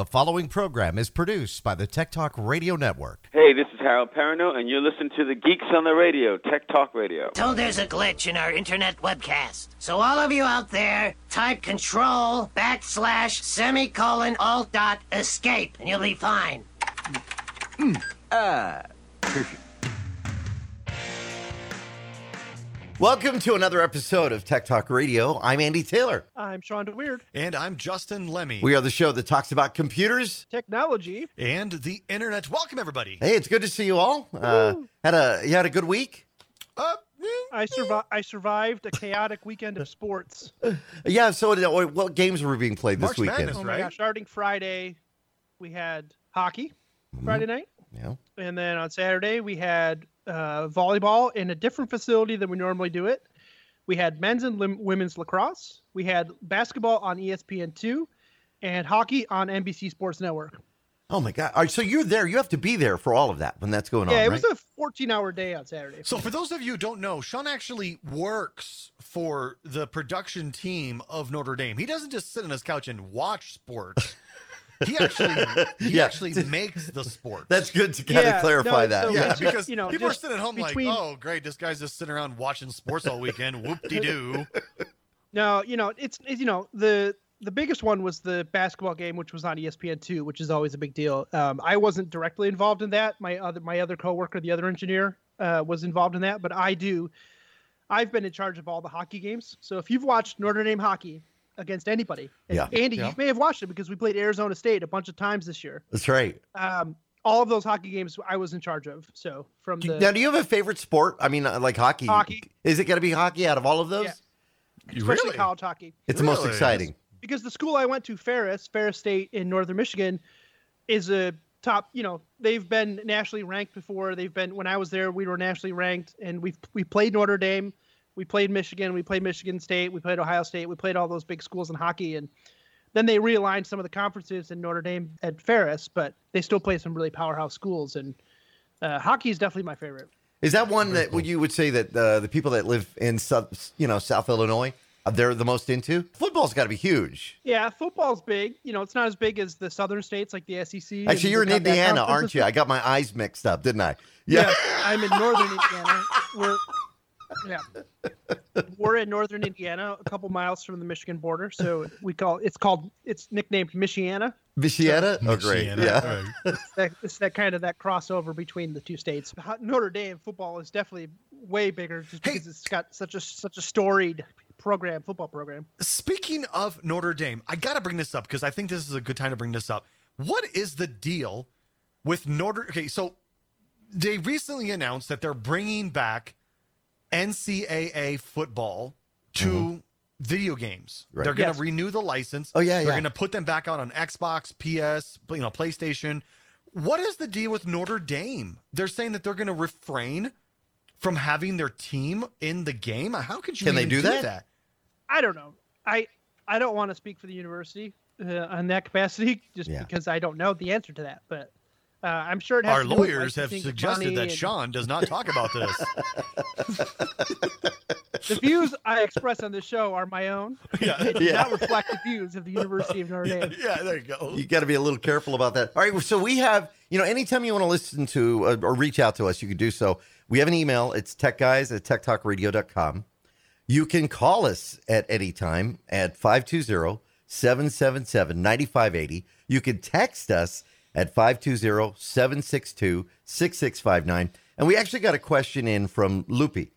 The following program is produced by the Tech Talk Radio Network. Hey, this is Harold Perrineau, and you're listening to the Geeks on the Radio, Tech Talk Radio. Told there's a glitch in our internet webcast. So all of you out there, type control backslash semicolon alt dot escape, and you'll be fine. Hmm. Hmm. Ah, Welcome to another episode of Tech Talk Radio. I'm Andy Taylor. I'm Shawn DeWeerd. And I'm Justin Lemme. We are the show that talks about computers. Technology. and the internet. Welcome, everybody. Hey, it's good to see you all. Uh, had a you had a good week? Uh, I survived. I survived a chaotic weekend of sports. Yeah. So, uh, what games were being played this March weekend? Madness. Oh my right? gosh! Starting Friday, we had hockey. Friday night, Yeah. and then on Saturday we had uh, volleyball in a different facility than we normally do it. We had men's and lim- women's lacrosse. We had basketball on E ESPN two, and hockey on NBC Sports Network. Oh my God! All right, so you're there. You have to be there for all of that when that's going Yeah, on, it right? was a 14-hour day on Saturday. So, for those of you who don't know, Shawn actually works for the production team of Notre Dame. He doesn't just sit on his couch and watch sports. He actually, he Yeah. actually makes the sport. that's good to kind Yeah, of clarify no, that. so- yeah, just, because you know, people are sitting at home between- like, "Oh, great, this guy's just sitting around watching sports all weekend." Whoop de doo. No, you know, it's, it's you know the the biggest one was the basketball game, which was on ESPN two, which is always a big deal. Um, I wasn't directly involved in that. My other my other coworker, the other engineer, uh, was involved in that, but I do. I've been in charge of all the hockey games. So if you've watched Notre Dame hockey against anybody, and Yeah. Andy, Yeah. you may have watched it because we played Arizona State a bunch of times this year. That's right. Um, all of those hockey games I was in charge of. So from the Now, do you have a favorite sport? I mean, uh, like hockey. Hockey. Is it going to be hockey out of all of those? Yeah. Especially really? college hockey. It's the most exciting. because the school I went to, Ferris, Ferris State in northern Michigan, is a top. You know, they've been nationally ranked before. They've been when I was there, we were nationally ranked, and we we played Notre Dame, we played Michigan, we played Michigan State, we played Ohio State, we played all those big schools in hockey, and then they realigned some of the conferences in Notre Dame at Ferris, but they still play some really powerhouse schools, and uh, hockey is definitely my favorite. Is that one that would you would say that uh, the people that live in South, you know, South Illinois, uh, they're the most into? Football's got to be huge. Yeah, football's big. You know, it's not as big as the southern states like the SEC. Actually, you're in they've got that Indiana, aren't you? I got my eyes mixed up, didn't I? Yeah, I'm in northern Indiana. We're yeah, we're in northern Indiana, a couple miles from the Michigan border. So we call it's called it's nicknamed Michiana. Michiana? Oh, great. Michiana, Yeah. right. It's that, it's that kind of that crossover between the two states. Notre Dame football is definitely way bigger just Hey. because it's got such a such a storied program, football program. Speaking of Notre Dame, I got to bring this up because I think this is a good time to bring this up. What is the deal with Notre? Okay, so they recently announced that they're bringing back NCAA football to video games. Right. They're going to Yes. renew the license. Oh, yeah, They're yeah. going to put them back out on Xbox, PS, you know, PlayStation. What is the deal with Notre Dame? They're saying that they're going to refrain from having their team in the game. How could you Can they even do that? I don't know. I I don't want to speak for the university uh, on that capacity just Yeah. because I don't know the answer to that, but. Uh, I'm sure it has Our to do with lawyers have suggested that and- Shawn does not talk about this. The views I express on this show are my own. yeah, They do Yeah. not reflect the views of the University of Notre Dame. yeah, there you go. You got to be a little careful about that. All right. So we have, you know, anytime you want to listen to uh, or reach out to us, you can do so. We have an email. It's techguys at techtalkradio.com. You can call us at any time at 520 777 9580. You can text us at 520 762 6659. And we actually got a question in from Lupe.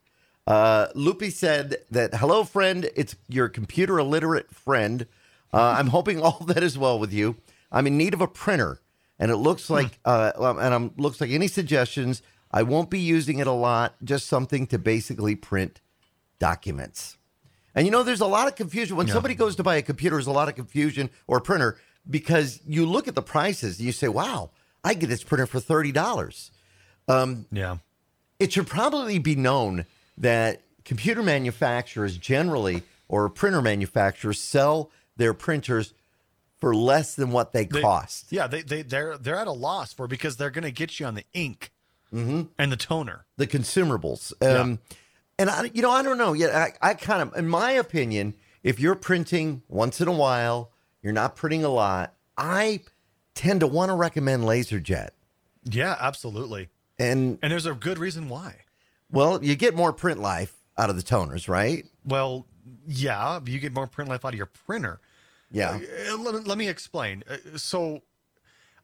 Uh, Lupe said that, hello, friend. It's your computer illiterate friend. Uh, I'm hoping all that is well with you. I'm in need of a printer, and it looks like, uh, and I'm looks like any suggestions. I won't be using it a lot. Just something to basically print documents. And you know, there's a lot of confusion when somebody goes to buy a computer. There's a lot of confusion or printer because you look at the prices and you say, "Wow, I get this printer for thirty dollars." Yeah. it should probably be known that computer manufacturers generally or printer manufacturers sell their printers for less than what they, They- cost. Yeah, they they they're they're at a loss for because they're going to get you on the ink and the toner. The consumables. Um, And I, you know, I don't know. Yeah, I, I kind of, in my opinion, if you're printing once in a while, you're not printing a lot. I tend to want to recommend LaserJet. Yeah, absolutely. And And there's a good reason why. well, you get more print life out of the toners, right? Well, yeah, you get more print life out of your printer. Yeah. Uh, let, let me explain. Uh, So,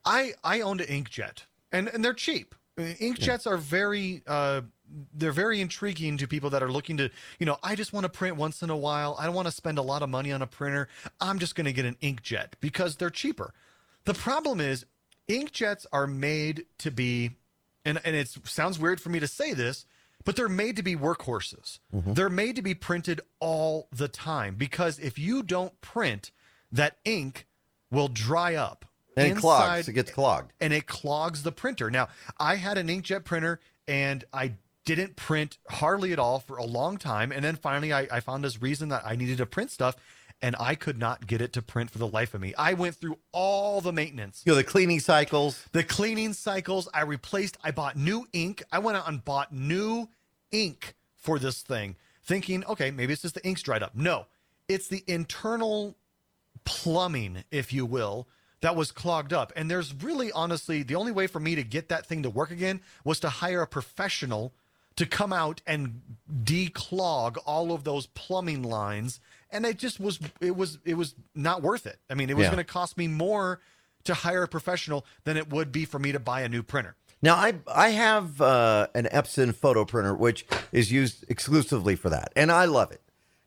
I I owned an inkjet, and and they're cheap. Uh, Inkjets are very uh, they're very intriguing to people that are looking to you know I just want to print once in a while. I don't want to spend a lot of money on a printer. I'm just going to get an inkjet because they're cheaper. The problem is inkjets are made to be, and and it sounds weird for me to say this. But they're made to be workhorses. Mm-hmm. They're made to be printed all the time because if you don't print, that ink will dry up. And it clogs. It gets clogged. and it clogs the printer. Now, I had an inkjet printer and I didn't print hardly at all for a long time. And then finally, I, I found this reason that I needed to print stuff and I could not get it to print for the life of me. I went through all the maintenance, You know, the cleaning cycles. the cleaning cycles. I replaced, I bought new ink. I went out and bought new ink for this thing, thinking, okay, maybe it's just the ink's dried up. No, it's the internal plumbing, if you will, that was clogged up. And there's really, honestly, the only way for me to get that thing to work again was to hire a professional to come out and declog all of those plumbing lines. And it just was, it was, it was not worth it. I mean, it was Yeah. going to cost me more to hire a professional than it would be for me to buy a new printer. Now, I I have uh, an Epson photo printer, which is used exclusively for that, and I love it.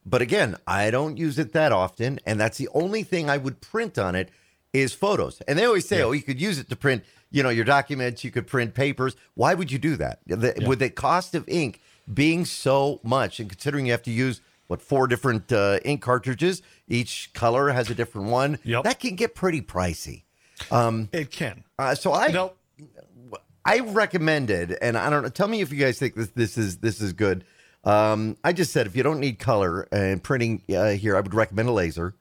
But again, I don't use it that often, and that's the only thing I would print on it is photos. And they always say, "Oh, you could use it to print, you know, your documents. You could print papers. Why would you do that? The, With the cost of ink being so much, and considering you have to use what four different uh, ink cartridges, each color has a different one. Yep. That can get pretty pricey. It can. Uh, so I No, I recommended, and I don't know. Tell me if you guys think this this is this is good. Um, I just said if you don't need color and printing uh, here, I would recommend a laser.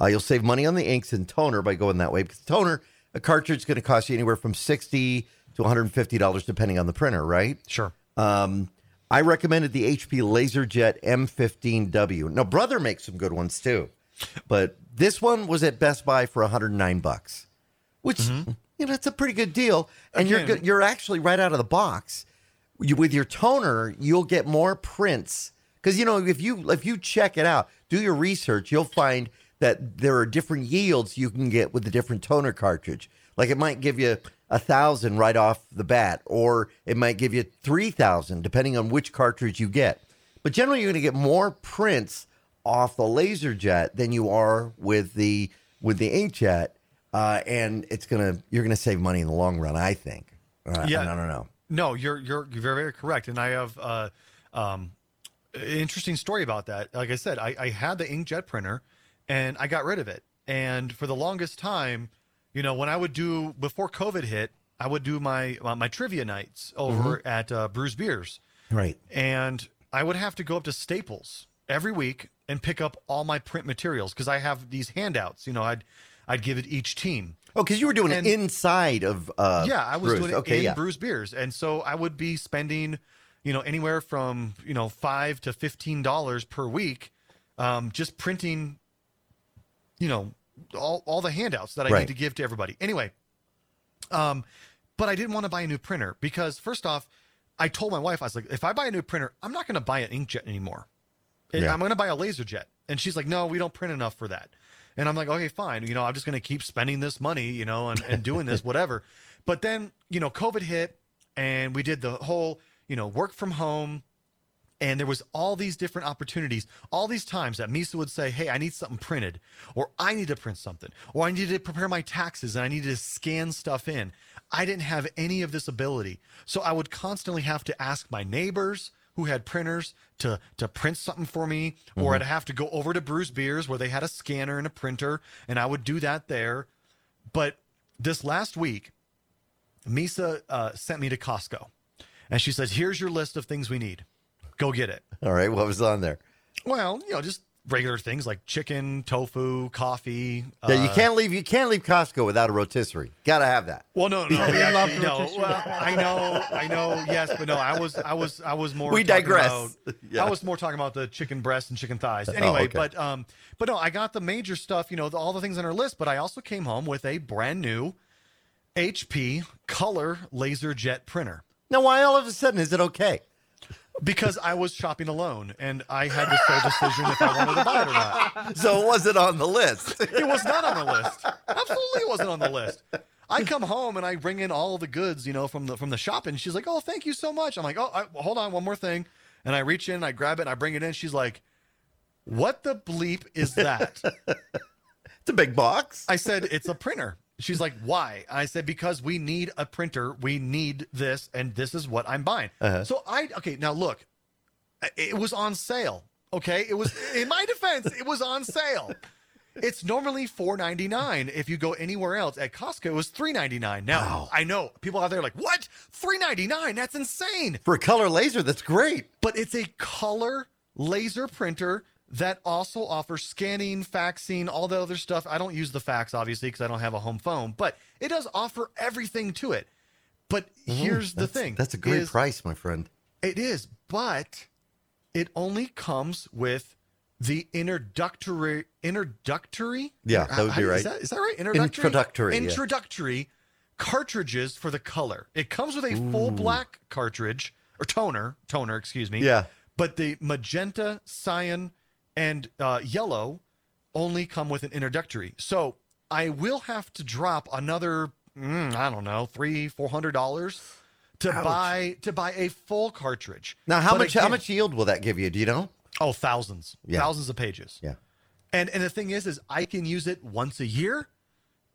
Uh, you'll save money on the inks and toner by going that way because toner a cartridge is going to cost you anywhere from sixty to one hundred and fifty dollars depending on the printer, right? sure. Um, I recommended the HP LaserJet M15W. Now, brother makes some good ones too, but this one was at Best Buy for 109 bucks, which you know it's a pretty good deal. And you're you're actually right out of the box you, with your toner. You'll get more prints because you know if you if you check it out, do your research, you'll find that there are different yields you can get with the different toner cartridge. Like it might give you a thousand right off the bat, or it might give you three thousand, depending on which cartridge you get. But generally, you're going to get more prints off the laser jet than you are with the with the inkjet, uh, and it's gonna you're gonna save money in the long run. I think. Uh, Yeah. I don't know. No, you're you're you're very, very correct, and I have uh, um, an interesting story about that. Like I said, I, I had the inkjet printer, and I got rid of it. And for the longest time, you know, when I would do before COVID hit, I would do my uh, my trivia nights over at uh, Brews Beers, Right. and I would have to go up to Staples every week and pick up all my print materials because I have these handouts. You know, I'd I'd give it each team. Oh, because you were doing And- it inside of. Uh, yeah, I was Brews. doing it Okay, in yeah. Brews Beers, and so I would be spending, you know, anywhere from you know five to fifteen dollars per week, um, just printing, you know, all all the handouts that I Right. need to give to everybody. Anyway, um, but I didn't want to buy a new printer because first off, I told my wife I was like, if I buy a new printer, I'm not going to buy an inkjet anymore. Yeah. I'm going to buy a laser jet. And she's like, no, we don't print enough for that. And I'm like, okay, fine. You know, I'm just going to keep spending this money, you know, and, and doing this, whatever. But then, you know, COVID hit and we did the whole, you know, work from home. And there was all these different opportunities, all these times that Misa would say, Hey, I need something printed, or I need to print something, or I need to prepare my taxes and I need to scan stuff in. I didn't have any of this ability. So I would constantly have to ask my neighbors who had printers to to print something for me, or I'd have to go over to Bruce Beers where they had a scanner and a printer, and I would do that there. But this last week, Misa uh, sent me to Costco, and she says, "Here's your list of things we need. Go get it." All right. What was on there? Well, you know, just regular things like chicken, tofu, coffee. Yeah, you uh, can't leave. You can't leave Costco without a rotisserie. Got to have that. Well, no, no, we We love actually, no. rotisserie. Well, I know, I know. Yes, but no. I was, I was, I was more. We talking digress. about- Yeah. I was more talking about the chicken breast and chicken thighs. Anyway, okay. but um, but no, I got the major stuff. You know, the, all the things on our list. But I also came home with a brand new HP color laser jet printer Now, why all of a sudden is it okay? Because I was shopping alone and I had the sole decision if I wanted to buy it or not. So it wasn't on the list. It was not on the list. Absolutely wasn't on the list. I come home and I bring in all the goods, you know, from the from the shop, and she's like, "Oh, thank you so much." I'm like, "Oh, I, hold on, one more thing," and I reach in, I grab it, and I bring it in. She's like, "What the bleep is that?" It's a big box. I said, "It's a printer." She's like, "Why?" I said, "Because we need a printer. We need this, and this is what I'm buying." Uh-huh. So I okay now look, it was on sale. Okay, it was in my defense, it was on sale. It's normally four ninety nine. If you go anywhere else at Costco, it was three ninety nine. Now Wow. I know people out there are like, "What? Three ninety nine? That's insane!" For a color laser, that's great. But it's a color laser printer that also offers scanning, faxing, all the other stuff. I don't use the fax obviously because I don't have a home phone, but it does offer everything to it. But here's the That's- thing: That's a great is- price, my friend. It is, but it only comes with the introductory introductory. Yeah, that would be Is right. that, is that right? Introductory. Introductory, yeah. Introductory cartridges for the color. It comes with a full black cartridge or toner, toner, excuse me. Yeah. But the magenta, cyan, and uh, yellow only come with an introductory. So I will have to drop another, mm, I don't know, three, four hundred dollars to buy to buy a full cartridge. Now, how But much how much yield will that give you? Do you know? Oh, thousands, Yeah. thousands of pages. Yeah. And and the thing is, is I can use it once a year.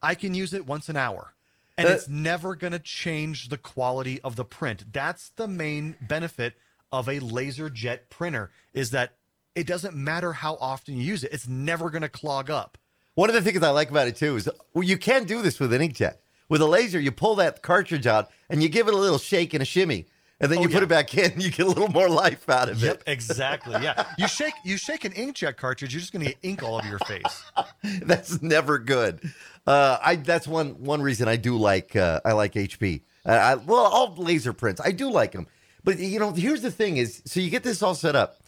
I can use it once an hour. And Uh, it's never going to change the quality of the print. That's the main benefit of a laser jet printer is that it doesn't matter how often you use it. It's never going to clog up. One of the things I like about it too is well, you can do this with an inkjet. With a laser, you pull that cartridge out and you give it a little shake and a shimmy, and then Oh, you put yeah. it back in. And you get a little more life out of it. Yep, it. exactly. Yeah. You shake you shake an inkjet cartridge, you're just going to get ink all over your face. That's never good. Uh, I that's one one reason I do like uh, I like HP. I, I, well, all laser prints I do like them, but you know here's the thing is so you get this all set up.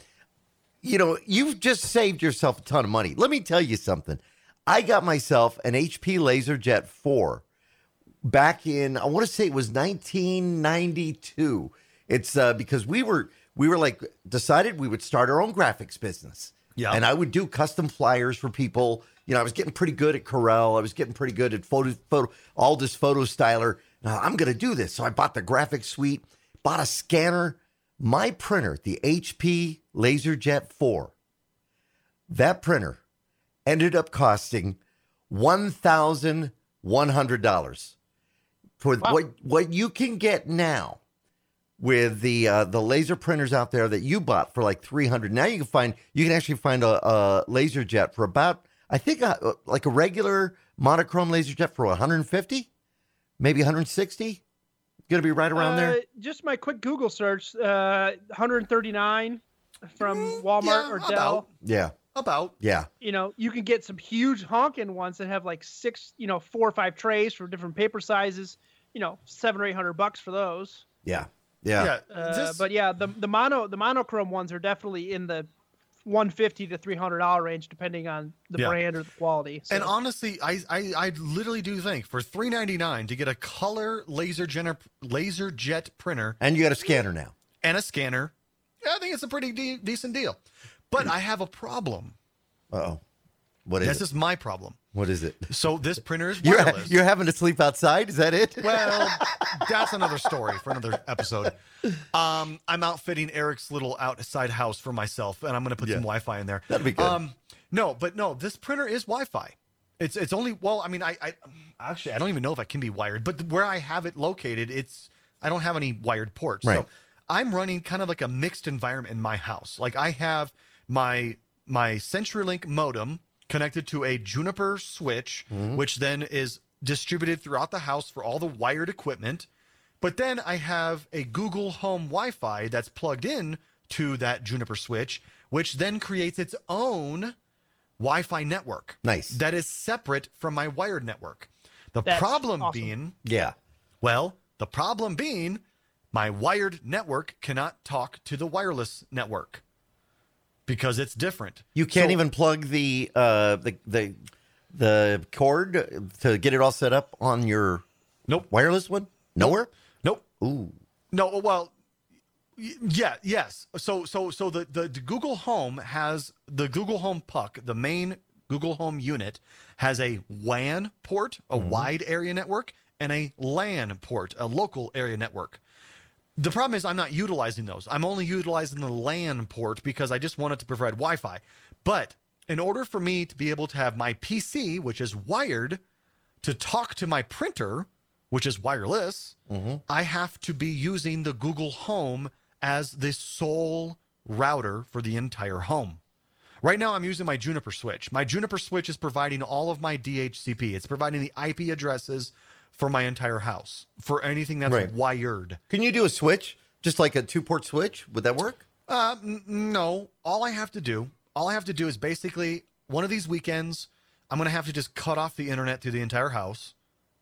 You know you've just saved yourself a ton of money. Let me tell you something. I got myself an HP LaserJet four back in I want to say it was 1992. It's uh, because we were we were like decided we would start our own graphics business. Yeah. And I would do custom flyers for people. You know, I was getting pretty good at Corel. I was getting pretty good at photo photo Aldus PhotoStyler. Now I'm going to do this. So I bought the graphics suite, bought a scanner, my printer, the HP LaserJet 4. That printer ended up costing $1,100 for what what you can get now with the uh, the laser printers out there that you bought for like 300 now you can find you can actually find a, a laser jet for about i think uh like a regular monochrome laser jet for 150 maybe 160 gonna be right around Uh, there Just my quick Google search, uh, 139 from Walmart Mm, yeah, or Dell. yeah About. yeah You know, you can get some huge honking ones that have like six, you know, four or five trays for different paper sizes. You know, seven or eight hundred bucks for those. yeah yeah, Yeah. Uh, this- but yeah, the the mono the monochrome ones are definitely in the 150 to 300 dollar range, depending on the Yeah. brand or the quality. So, And honestly, I, I I literally do think for three ninety nine to get a color laser gener, laser jet printer and you got a scanner now and a scanner, yeah, I think it's a pretty de- decent deal. But I have a problem. uh-oh what is This it is my problem. what is it So this printer is you're, wireless. you're having to sleep outside is that it well, that's another story for another episode. Um, I'm outfitting Eric's little outside house for myself, and I'm going to put Yeah. some Wi-Fi in there. That'd be good. Um, no, but no, this printer is Wi-Fi. It's it's only well, I mean, I, I actually I don't even know if it can be wired, but where I have it located, it's I don't have any wired ports. Right. So I'm running kind of like a mixed environment in my house. Like I have my my CenturyLink modem connected to a Juniper switch, mm-hmm. which then is distributed throughout the house for all the wired equipment. But then I have a Google Home Wi-Fi that's plugged in to that Juniper switch, which then creates its own Wi-Fi network. Nice. That is separate from my wired network. The That's problem awesome. being, yeah well, the problem being my wired network cannot talk to the wireless network because it's different. You can't So- even plug the uh the the the cord to get it all set up on your Nope. Wireless one? Nowhere? Nope. Ooh. No, well, yeah, yes. So, so, so the, the the Google Home has the Google Home Puck, the main Google Home unit, has a WAN port, a wide area network, and a LAN port, a local area network. The problem is I'm not utilizing those. I'm only utilizing the LAN port because I just wanted to provide Wi-Fi. But in order for me to be able to have my PC, which is wired, to talk to my printer, which is wireless, mm-hmm. I have to be using the Google Home as the sole router for the entire home. Right now, I'm using my Juniper switch. My Juniper switch is providing all of my DHCP. It's providing the IP addresses for my entire house for anything that's Right. wired. Can you do a switch? Just like a two port switch? Would that work? Uh, n- no. All I have to do, all I have to do is basically one of these weekends, I'm going to have to just cut off the internet through the entire house.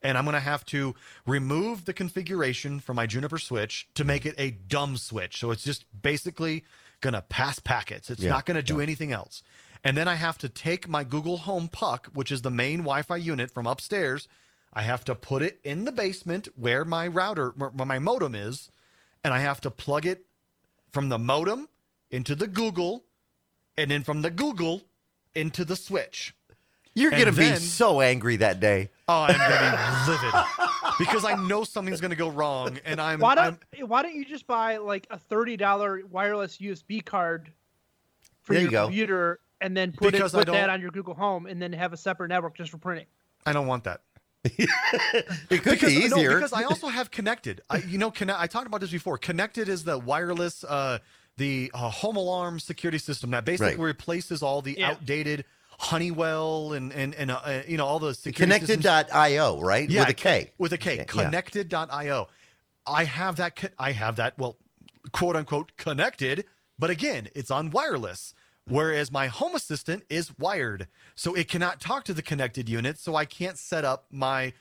And I'm going to have to remove the configuration from my Juniper switch to make it a dumb switch. So it's just basically going to pass packets. It's Yeah, not going to do anything else. And then I have to take my Google Home Puck, which is the main Wi Fi unit from upstairs. I have to put it in the basement where my router, where my modem is. And I have to plug it from the modem into the Google, and then from the Google into the switch. You're And going to be so angry that day. Oh, I'm gonna be livid because I know something's gonna go wrong, and I'm. Why I'm don't Why don't you just buy like a thirty dollar wireless USB card for There you your go. computer, and then put it I put that on your Google Home, and then have a separate network just for printing? I don't want that. It could because, be no, easier. because I also have Konnected. I, you know, Conne- I talked about this before. Konnected is the wireless, uh, the uh, home alarm security system that basically Right. replaces all the Yeah. outdated Honeywell and and and uh, you know all the security. Konnected.io, right? Yeah, With a K. With a K. Yeah. Konnected.io. I have that. I have that. Well, quote unquote connected, but again, it's on wireless. Whereas my home assistant is wired, so it cannot talk to the connected unit. So I can't set up my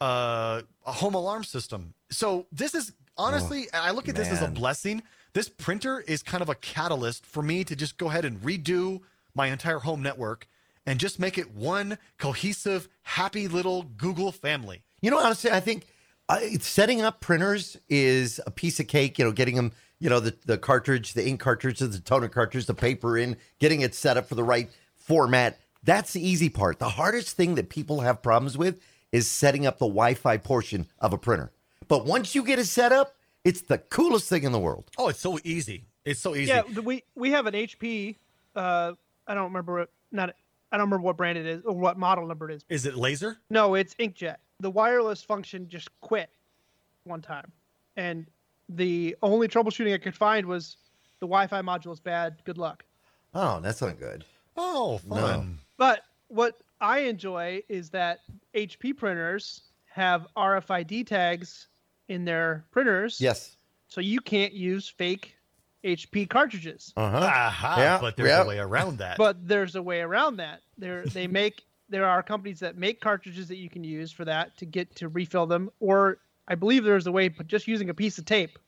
uh, home alarm system. So this is honestly, I look at this as a blessing. This printer is kind of a catalyst for me to just go ahead and redo my entire home network and just make it one cohesive, happy little Google family. You know, honestly, I think uh, setting up printers is a piece of cake. You know, getting them, you know, the, the cartridge, the ink cartridge, the toner cartridge, the paper in, getting it set up for the right format. That's the easy part. The hardest thing that people have problems with is setting up the Wi Fi portion of a printer. But once you get it set up, it's the coolest thing in the world. Oh, it's so easy. It's so easy. Yeah, we we have an HP. Uh, I don't remember what not. I don't remember what brand it is or what model number it is. Is it laser? No, it's inkjet. The wireless function just quit one time, and the only troubleshooting I could find was the Wi-Fi module is bad. Good luck. Oh, that's not good. Oh, fun. But what I enjoy is that HP printers have RFID tags in their printers, Yes. so you can't use fake HP cartridges. Uh huh. Aha, Yeah, but there's yeah. a way around that. But there's a way around that. There they make there are companies that make cartridges that you can use for that to get to refill them, or I believe there's a way, but just using a piece of tape.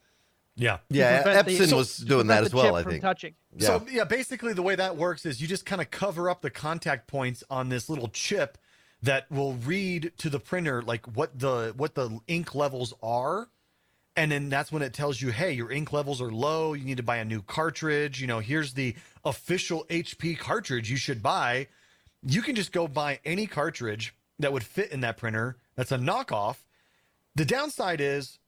yeah. Yeah, prevent the- Epson so- was doing that as the well, chip I from think. touching. Yeah. So yeah, basically the way that works is you just kind of cover up the contact points on this little chip that will read to the printer like what the what the ink levels are. And then that's when it tells you, hey, your ink levels are low. You need to buy a new cartridge. You know, here's the official HP cartridge you should buy. You can just go buy any cartridge that would fit in that printer. That's a knockoff. The downside is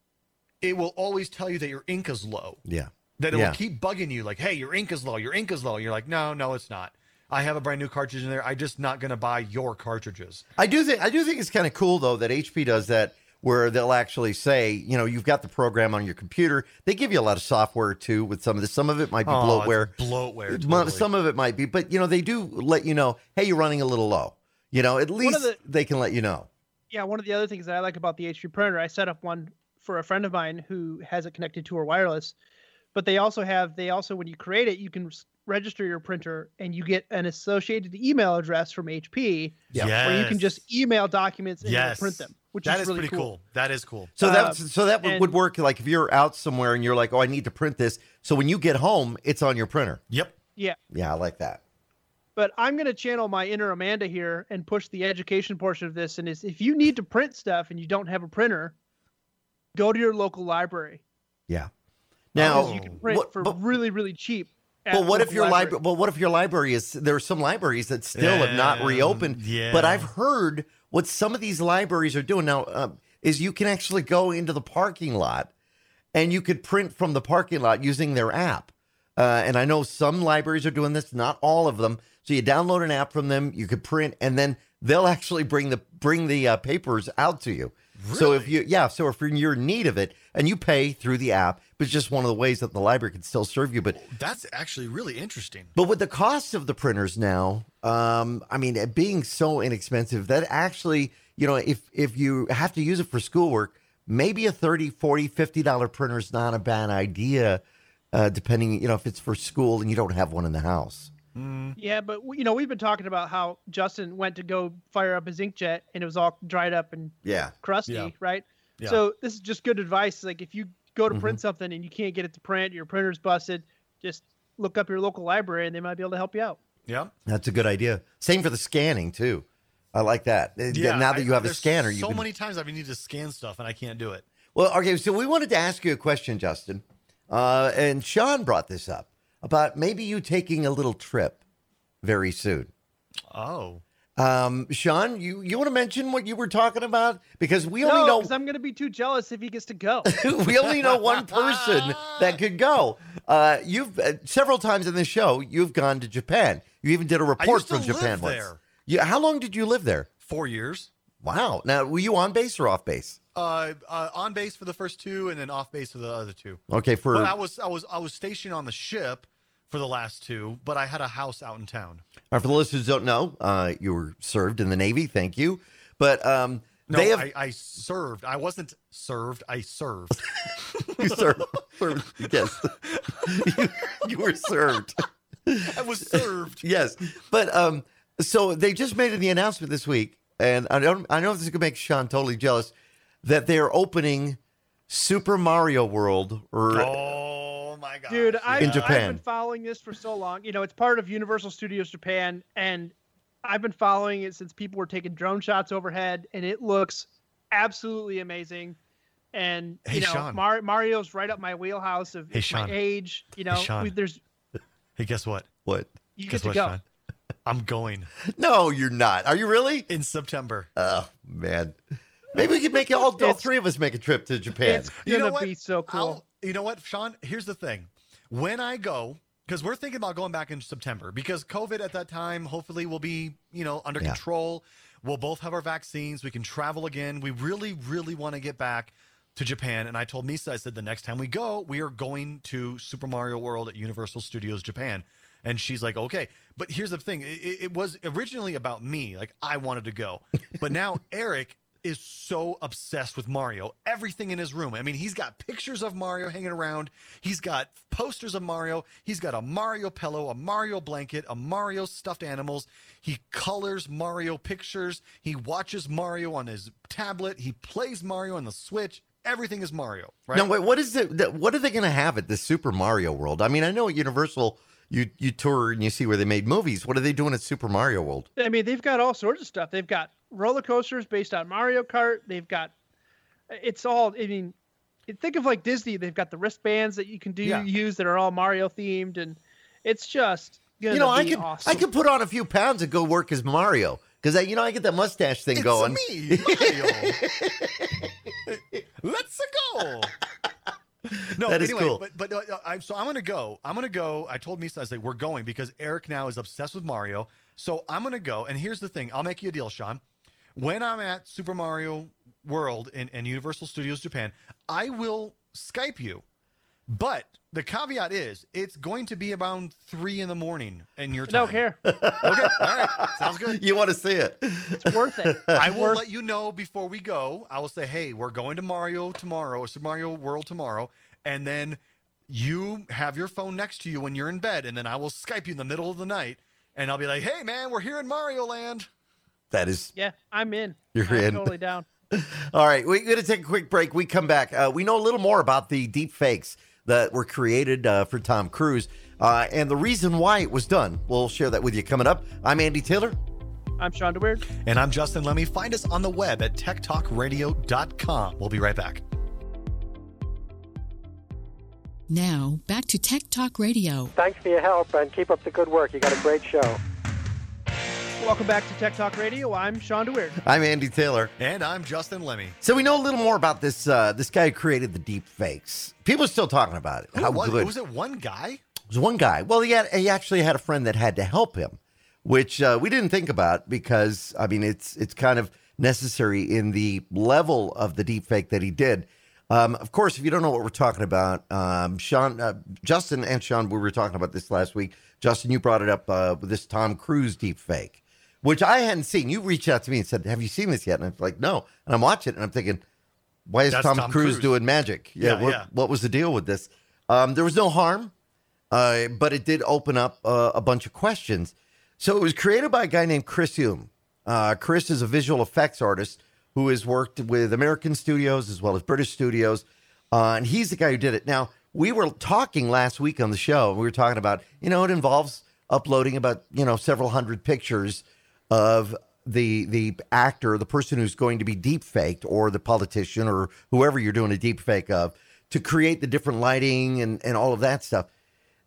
it will always tell you that your ink is low Yeah. that it Yeah. will keep bugging you like hey your ink is low your ink is low you're like no no it's not i have a brand new cartridge in there i'm just not going to buy your cartridges I do think I do think it's kind of cool though that HP does that where they'll actually say, you know, you've got the program on your computer. They give you a lot of software too with some of this. Some of it might be Oh, it's bloatware. bloatware totally. Some of it might be, but you know, they do let you know, hey, you're running a little low. You know, at least the- they can let you know. Yeah, one of the other things that I like about the HP printer, I set up one for a friend of mine who has it connected to her wireless. But they also have they also when you create it, you can register your printer and you get an associated email address from HP where you can just email documents and yes print them, which That is is really pretty cool. that is cool So Uh, that's so that would- and- would work like if you're out somewhere and you're like, oh, I need to print this. So when you get home, it's on your printer. yep Yeah, Yeah, I like that. But I'm going to channel my inner Amanda here and push the education portion of this. And is if you need to print stuff and you don't have a printer, go to your local library. Yeah. Now, you can print what- for but- really, really cheap. But what if your library. library? Well, what if your library is? There are some libraries that still have not reopened. yeah. But I've heard what some of these libraries are doing now uh, is you can actually go into the parking lot and you could print from the parking lot using their app. Uh, and I know some libraries are doing this, not all of them. So you download an app from them, you could print, and then they'll actually bring the bring the uh, papers out to you. Really? So if you yeah, so if you're in need of it and you pay through the app, but it's just one of the ways that the library can still serve you. But That's actually really interesting. but with the cost of the printers now, um, I mean, it being so inexpensive, that actually, you know, if if you have to use it for schoolwork, maybe a 30 40 50 dollar printer is not a bad idea, uh, depending, you know, if it's for school and you don't have one in the house. Yeah, but you know, we've been talking about how Justin went to go fire up his inkjet and it was all dried up and Yeah. crusty, Yeah. right? Yeah. So this is just good advice. Like if you go to Mm-hmm. print something and you can't get it to print, your printer's busted, just look up your local library and they might be able to help you out. Yeah. That's a good idea. Same for the scanning too. I like that. Uh, now that I- you have a scanner, you so can many times I've needed to scan stuff and I can't do it. Well, okay, so we wanted to ask you a question, Justin. Uh, and Shawn brought this up about maybe you taking a little trip very soon. Oh. Um, Shawn, you, you want to mention what you were talking about? Because we only No, know because I'm going to be too jealous if he gets to go. we only know one person that could go. Uh, you've uh, several times in the show you've gone to Japan. You even did a report used to from Japan live once. there. Yeah, how long did you live there? Four years. Wow. Now, were you on base or off base? Uh, uh, on base for the first two, and then off base for the other two. Okay, for But I was, I was, I was stationed on the ship for the last two, but I had a house out in town. Uh, for the listeners who don't know, uh, you were served in the Navy. Thank you. But um, No, they have I, I served. I wasn't served. I served. you served. served- yes, you, you were served. I was served. Yes, but um, so they just made the announcement this week, and I don't. I know if this is gonna make Shawn totally jealous that they're opening Super Mario World. Or Oh my god, Dude, I, In Japan. I've been following this for so long. You know, it's part of Universal Studios Japan, and I've been following it since people were taking drone shots overhead, and it looks absolutely amazing. And Hey, you know, Shawn. Mar- Mario's right up my wheelhouse of Hey, my age. You know, Shawn. we- there's Hey, guess what? what? you Guess get to what, go. Shawn? I'm going No, you're not. Are you really? in September. Oh man, maybe we could make all, all It's- three of us make a trip to Japan. It's You gonna know what? be so cool. I'll- you know what, Shawn? Here's the thing. When I go, because we're thinking about going back in September, because COVID at that time hopefully will be, you know, under Yeah. control. We'll both have our vaccines. We can travel again. We really, really want to get back to Japan. And I told Misa, I said, the next time we go, we are going to Super Mario World at Universal Studios Japan. And she's like, okay. But here's the thing it, it was originally about me. Like, I wanted to go. But now Eric is so obsessed with Mario. Everything in his room. I mean, he's got pictures of Mario hanging around. He's got posters of Mario. He's got a Mario pillow, a Mario blanket, a Mario stuffed animals. He colors Mario pictures. He watches Mario on his tablet. He plays Mario on the Switch. Everything is Mario, right? Now, wait, what is it? What are they going to have at the Super Mario World? I mean, I know at Universal, you you tour and you see where they made movies. What are they doing at Super Mario World? I mean, they've got all sorts of stuff. They've got roller coasters based on Mario Kart. They've got it's all. I mean, think of like Disney. They've got the wristbands that you can do Yeah. use that are all Mario themed, and it's just gonna you know, I be could awesome. I could put on a few pounds and go work as Mario because I you know I get that mustache thing it's going. me, Mario. Let's go. No, That is anyway, cool. but but uh, I, so I'm gonna go. I'm gonna go. I told Misa I was like, we're going because Eric now is obsessed with Mario. So I'm gonna go. And here's the thing. I'll make you a deal, Shawn. When I'm at Super Mario World in, in Universal Studios Japan, I will Skype you. But the caveat is, it's going to be around three in the morning in your time. don't care. Okay, all right, sounds good. You want to see it? It's worth it. I will Worth- let you know before we go. I will say, hey, we're going to Mario tomorrow, Super Mario World tomorrow, and then you have your phone next to you when you're in bed, and then I will Skype you in the middle of the night, and I'll be like, hey, man, we're here in Mario Land. That is Yeah, I'm in. You're I'm in. Totally down. all right. We're going to take a quick break. We come back. Uh, we know a little more about the deep fakes that were created uh, for Tom Cruise. Uh, and the reason why it was done, we'll share that with you coming up. I'm Andy Taylor. I'm Shawn DeWeerd. And I'm Justin Lemme. Find us on the web at techtalkradio.com. We'll be right back. Now, back to Tech Talk Radio. Thanks for your help and keep up the good work. You got a great show. Welcome back to Tech Talk Radio. I'm Shawn DeWeerd. I'm Andy Taylor. And I'm Justin Lemme. So we know a little more about this uh, this guy who created the deep fakes. People are still talking about it. Who How was, good. was it one guy? It was one guy. Well, he had he actually had a friend that had to help him, which uh, we didn't think about because I mean it's it's kind of necessary in the level of the deep fake that he did. Um, of course, if you don't know what we're talking about, um, Shawn, uh, Justin, and Shawn, we were talking about this last week. Justin, you brought it up uh, with this Tom Cruise deep fake, which I hadn't seen. You reached out to me and said, "Have you seen this yet?" And I'm like, "No." And I'm watching it, and I'm thinking, "Why is That's Tom, Tom Cruise, Cruise. doing magic? Yeah, what, yeah. what was the deal with this?" Um, there was no harm. Uh, but it did open up uh, a bunch of questions. So it was created by a guy named Chris Ume. Uh, Chris is a visual effects artist who has worked with American studios as well as British studios. Uh, and he's the guy who did it. Now, we were talking last week on the show. And we were talking about, you know, it involves uploading about, you know, several hundred pictures of the the actor, the person who's going to be deep faked, or the politician, or whoever you're doing a deep fake of, to create the different lighting and, and all of that stuff.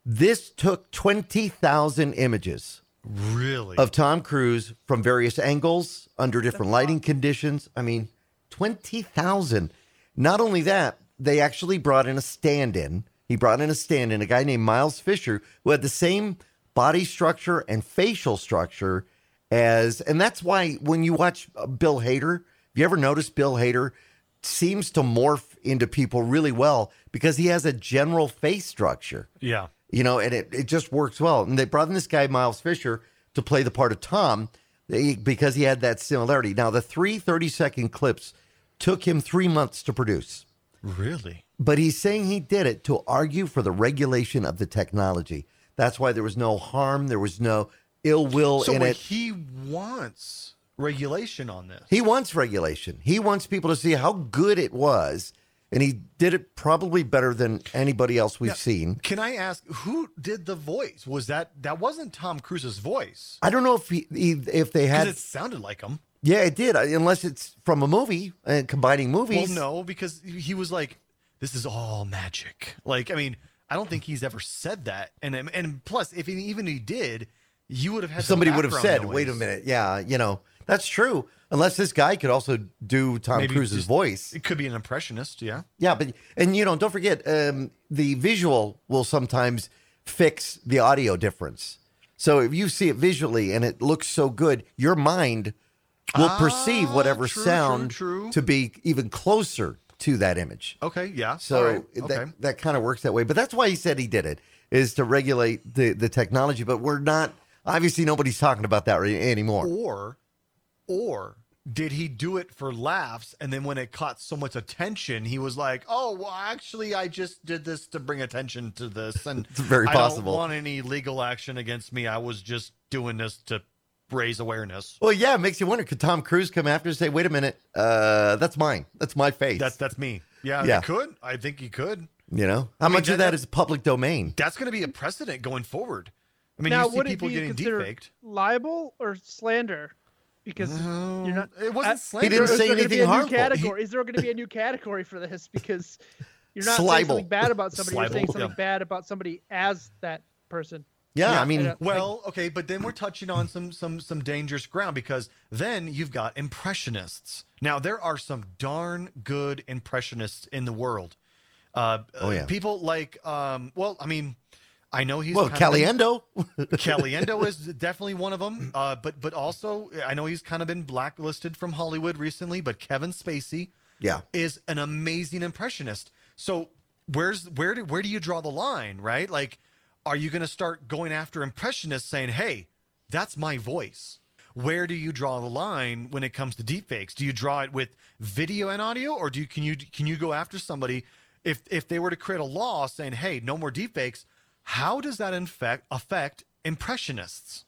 This took 20,000 images Really? of Tom Cruise from various angles under different lighting conditions. I mean, 20,000. Not only that, they actually brought in a stand in. He brought in a stand in, a guy named Miles Fisher, who had the same body structure and facial structure as, and that's why when you watch uh, Bill Hader, have you ever noticed Bill Hader seems to morph into people really well because he has a general face structure yeah. you know, and it, it just works well. And they brought in this guy, Miles Fisher, to play the part of Tom because he had that similarity. Now, the three 30 second clips took him three months to produce, Really? but he's saying he did it to argue for the regulation of the technology. That's why there was no harm, there was no ill will So in it. he wants regulation on this. He wants regulation. He wants people to see how good it was. And he did it probably better than anybody else we've Now, seen. Can I ask who did the voice? Was that that wasn't Tom Cruise's voice? I don't know if he, he if they Because had it sounded like him. Yeah, it did. uh, Unless it's from a movie and combining Well, movies. no, because he was like, "This is all magic." Like, I mean, I don't think he's ever said that. And and plus, if he, even he did, you would have had somebody would have said, noise. "Wait a minute, yeah, you know that's true." Unless this guy could also do Tom Maybe Cruise's just- voice. It could be an impressionist. Yeah. Yeah, but and you know, don't forget, um, the visual will sometimes fix the audio difference. So if you see it visually and it looks so good, your mind will perceive Ah, whatever true, sound true, true. to be even closer to that image. Okay. Yeah. So right, that, that kind of works that way. But that's why he said he did it is to regulate the, the technology. But we're not obviously nobody's talking about that anymore. or or did he do it for laughs and then when it caught so much attention he was like oh well actually i just did this to bring attention to this and It's very i possible. don't want any legal action against me i was just doing this to raise awareness Well, yeah, it makes you wonder. Could Tom Cruise come after and say, "Wait a minute, uh, that's mine. That's my face." that's that's me yeah, Yeah. he could i think he could you know how mean, much that- of that that- is public domain. that's going to be a precedent going forward i mean now, you see would it people be getting considered defaked libel or slander? Because you're not. it wasn't I- slander. didn't Is there say gonna be anything a new harmful. Category? Is there going to be a new category for this? Because you're not saying something bad about somebody. You're saying something yeah. bad about somebody as that person. Yeah, Yeah, I mean, I know. Well, okay, but then we're touching on some some some dangerous ground because then you've got impressionists. Now there are some darn good impressionists in the world. Uh, Oh, yeah. people like um, well, I mean, I know he's well, of been- Caliendo. Caliendo is definitely one of them. Uh, but but also I know he's kind of been blacklisted from Hollywood recently. But Kevin Spacey yeah, is an amazing impressionist. So where's where do where do you draw the line, right? Like, are you going to start going after impressionists saying, "Hey, that's my voice"? Where do you draw the line when it comes to deepfakes? Do you draw it with video and audio, or do you can you can you go after somebody if if they were to create a law saying, "Hey, no more deepfakes"? How does that infect affect impressionists?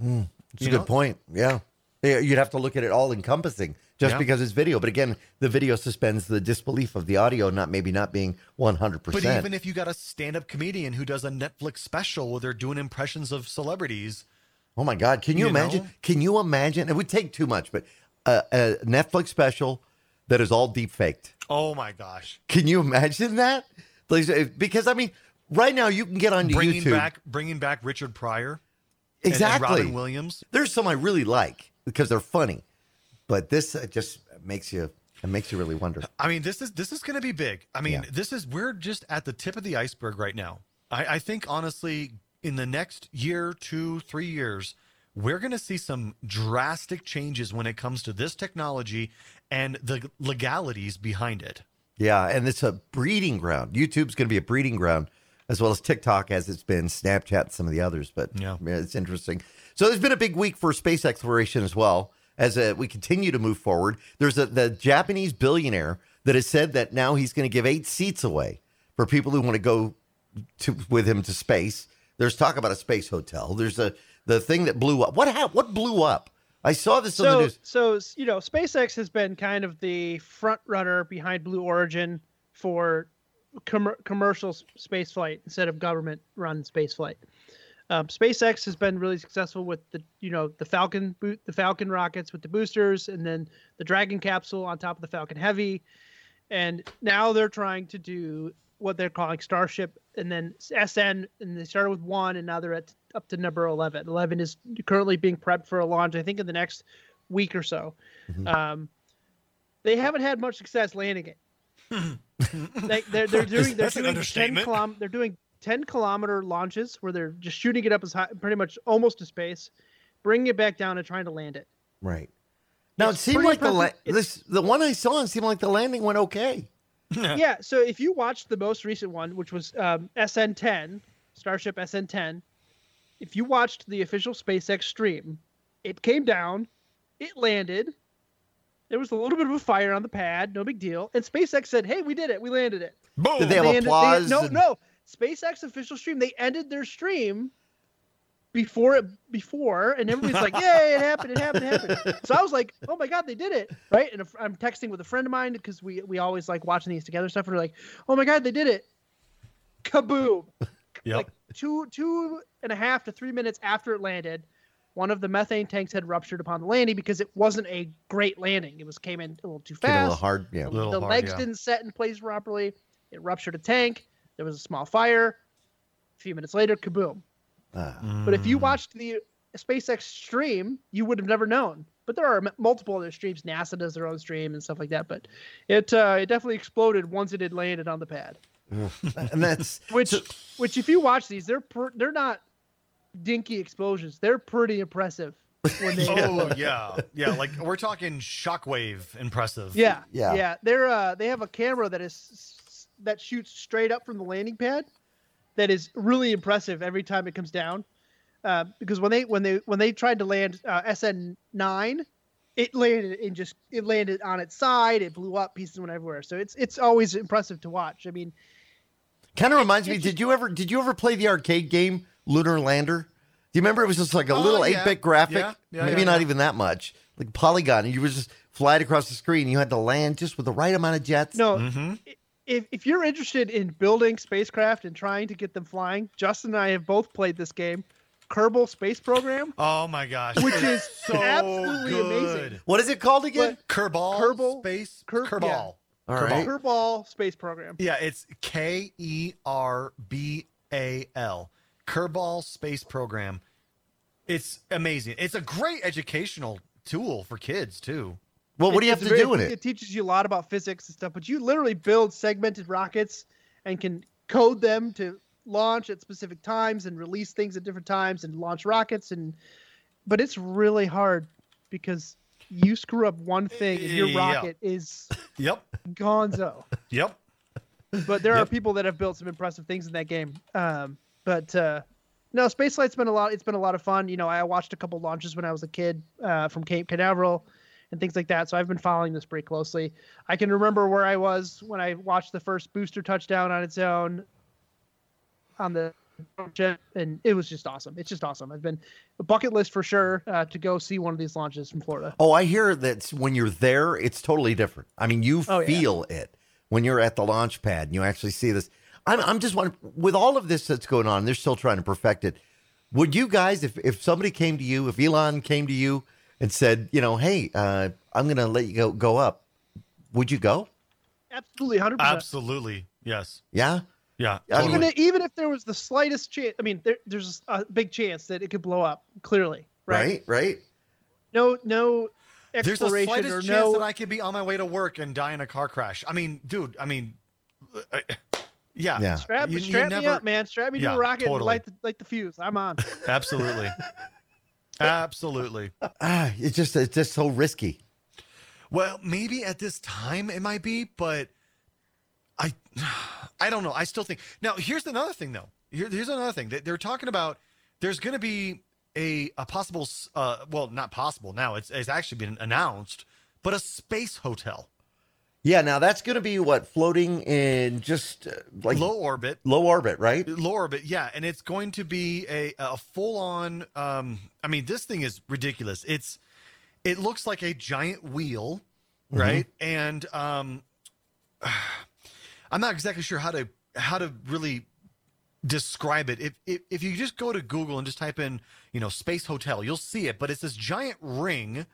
it's a You good know? point. Yeah. You'd have to look at it all encompassing just Yeah. because it's video. But again, the video suspends the disbelief of the audio not maybe not being 100%. But even if you got a stand-up comedian who does a Netflix special where they're doing impressions of celebrities, Oh my God! Can you, You imagine? know? Can you imagine? It would take too much, but uh, a Netflix special that is all deep faked. oh my gosh, Can you imagine that? Because I mean, right now you can get on bringing YouTube. back bringing back Richard Pryor, and- exactly. and Robin Williams. There's some I really like because they're funny, but this uh, just makes you it makes you really wonder. I mean, this is this is going to be big. I mean, Yeah. this is we're just at the tip of the iceberg right now. I, I think honestly, in the next year, two, three years, we're going to see some drastic changes when it comes to this technology and the legalities behind it. Yeah, and it's a breeding ground. YouTube's going to be a breeding ground as well as TikTok as it's been, Snapchat, and some of the others. But Yeah. it's interesting. So there's been a big week for space exploration as well as uh, we continue to move forward. There's a, the Japanese billionaire that has said that now he's going to give eight seats away for people who want to go to with him to space. There's talk about a space hotel. There's a the thing that blew up. What hap- What blew up? I saw this on the news. so you know, SpaceX has been kind of the front runner behind Blue Origin for com- commercial space flight instead of government-run space flight. Um, SpaceX has been really successful with the you know the Falcon boot the Falcon rockets with the boosters, and then the Dragon capsule on top of the Falcon Heavy, and now they're trying to do what they're calling Starship, and then SN, and they started with one, and now they're at up to number eleven. Eleven is currently being prepped for a launch, I think, in the next week or so. Um, they haven't had much success landing it. They, they're they're doing they're doing ten kilom- they're doing ten kilometer launches where they're just shooting it up as high, pretty much almost to space, bringing it back down and trying to land it. Right. Now it It's seemed pretty like the la- this the one I saw it seemed like the landing went okay. yeah. So if you watched the most recent one, which was um, SN10, Starship SN10, if you watched the official SpaceX stream, it came down, it landed. There was a little bit of a fire on the pad, no big deal. And SpaceX said, "Hey, we did it. We landed it." Boom! Did they have ended- applause? no, and- no. SpaceX official stream. They ended their stream before it before, and everybody's like, "Yay! It happened! It happened! It happened!" So I was like, "Oh my god, they did it!" Right? And I'm texting with a friend of mine because we we always like watching these together stuff. And we're like, "Oh my god, they did it!" Kaboom! Yep. Like two two and a half to three minutes after it landed, one of the methane tanks had ruptured upon the landing because it wasn't a great landing. It was came in a little too Getting a fast little hard. Yeah. Little the hard, legs yeah. didn't set in place properly. It ruptured a tank. There was a small fire. A few minutes later, kaboom. Ah. But if Mm. you watched the SpaceX stream, you would have never known. But there are multiple other streams. NASA does their own stream and stuff like that. But it uh, it definitely exploded once it had landed on the pad. and that's Which which if you watch these, they're per, they're not dinky explosions. They're pretty impressive when they Oh yeah, yeah. Like we're talking shockwave impressive. Yeah, Yeah. yeah, They're uh, they have a camera that is that shoots straight up from the landing pad. That is really impressive every time it comes down. Uh, because when they when they when they tried to land uh, SN nine, it landed and just it landed on its side. It blew up, pieces went everywhere. So it's it's always impressive to watch. I mean, kind of reminds me. it's Did you ever did you ever play the arcade game Lunar Lander? Do you remember it was just like a Oh, little eight yeah. bit graphic, Yeah, yeah, maybe yeah, not yeah. even that much, like polygon, and you would just fly it across the screen. You had to land just with the right amount of jets. no, Mm-hmm. if if you're interested in building spacecraft and trying to get them flying, Justin and I have both played this game, Kerbal Space Program, Oh my gosh. which is so absolutely good. amazing. What is it called again? Kerbal, Kerbal- space Ker- Kerbal. yeah. All Kerbal. right. Kerbal Space Program. Yeah, it's K E R B A L. Kerbal Space Program. It's amazing. It's a great educational tool for kids too. Well, what do you have to very- do in it? It teaches you a lot about physics and stuff, but you literally build segmented rockets and can code them to launch at specific times and release things at different times and launch rockets and but it's really hard because you screw up one thing and your Yeah. rocket is Yep. gonzo. Yep. But there are people that have built some impressive things in that game. Um, but uh, no, Spaceflight's been a lot. It's been a lot of fun. You know, I watched a couple launches when I was a kid uh, from Cape Canaveral and things like that. So I've been following this pretty closely. I can remember where I was when I watched the first booster touchdown on its own on the and it was just awesome. It's just awesome. I've been a bucket list for sure uh, to go see one of these launches from Florida. Oh, I hear that when you're there, it's totally different. I mean, you Oh, yeah. feel it when you're at the launch pad and you actually see this. I'm, I'm just wondering, with all of this that's going on, they're still trying to perfect it. Would you guys, if, if somebody came to you, if Elon came to you and said, you know, hey, uh, I'm going to let you go, go up, would you go? Absolutely, hundred percent. Absolutely. Yes. Yeah. Yeah. I mean- Even if, even if there was the slightest chance, I mean, there, there's a big chance that it could blow up. Clearly, Right. Right. No, no There's a slightest or chance no. that I could be on my way to work and die in a car crash. I mean, dude, I mean, uh, yeah. Yeah. strap You- you strap me never- up, man. Strap me Yeah, to a rocket and light the, light the fuse. I'm on. Absolutely. Absolutely. Ah, it's just, it's just so risky. Well, maybe at this time it might be, but I I don't know. I still think now here's another thing though. Here, here's another thing that they're talking about. There's going to be a a possible, uh, well, not possible now. It's it's actually been announced, but a space hotel, Yeah. Now that's going to be what floating in just uh, like low orbit, low orbit, right? low orbit, yeah, and it's going to be a a full on. Um, I mean, this thing is ridiculous. It's it looks like a giant wheel, right? And um, I'm not exactly sure how to how to really describe it. If, if if you just go to Google and just type in, you know, space hotel, you'll see it. But it's this giant ring,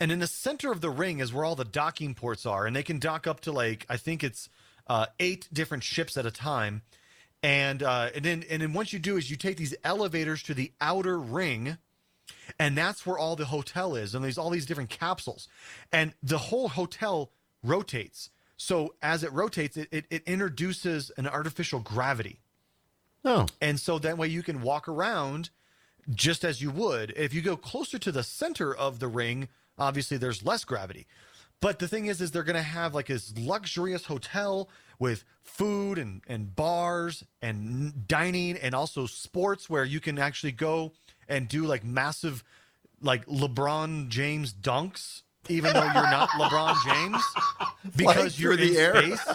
and in the center of the ring is where all the docking ports are, and they can dock up to like I think it's uh, eight different ships at a time. And uh, and then and then once you do is you take these elevators to the outer ring, and that's where all the hotel is and there's all these different capsules. And the whole hotel rotates. So as it rotates it, it, it introduces an artificial gravity. Oh, and so that way you can walk around just as you would. If you go closer to the center of the ring obviously there's less gravity but the thing is is they're going to have like this luxurious hotel with food and, and bars and dining and also sports where you can actually go and do like massive like lebron james dunks even though you're not lebron james because you're the air. space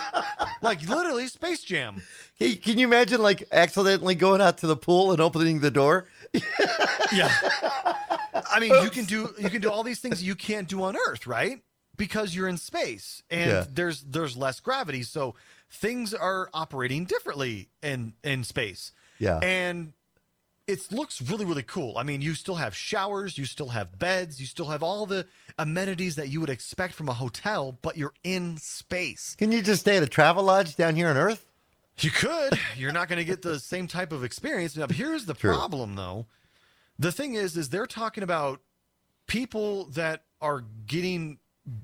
like literally space jam Hey, can you imagine like accidentally going out to the pool and opening the door? Yeah. I mean, you can do you can do all these things you can't do on Earth, right? Because you're in space and Yeah. there's there's less gravity, so things are operating differently in in space. Yeah. And it looks really really cool. I mean, you still have showers, you still have beds, you still have all the amenities that you would expect from a hotel, but you're in space. Can you just stay at a travel lodge down here on Earth? You could. You're not going to get the same type of experience. Now, here's the True. problem, though. The thing is, is they're talking about people that are getting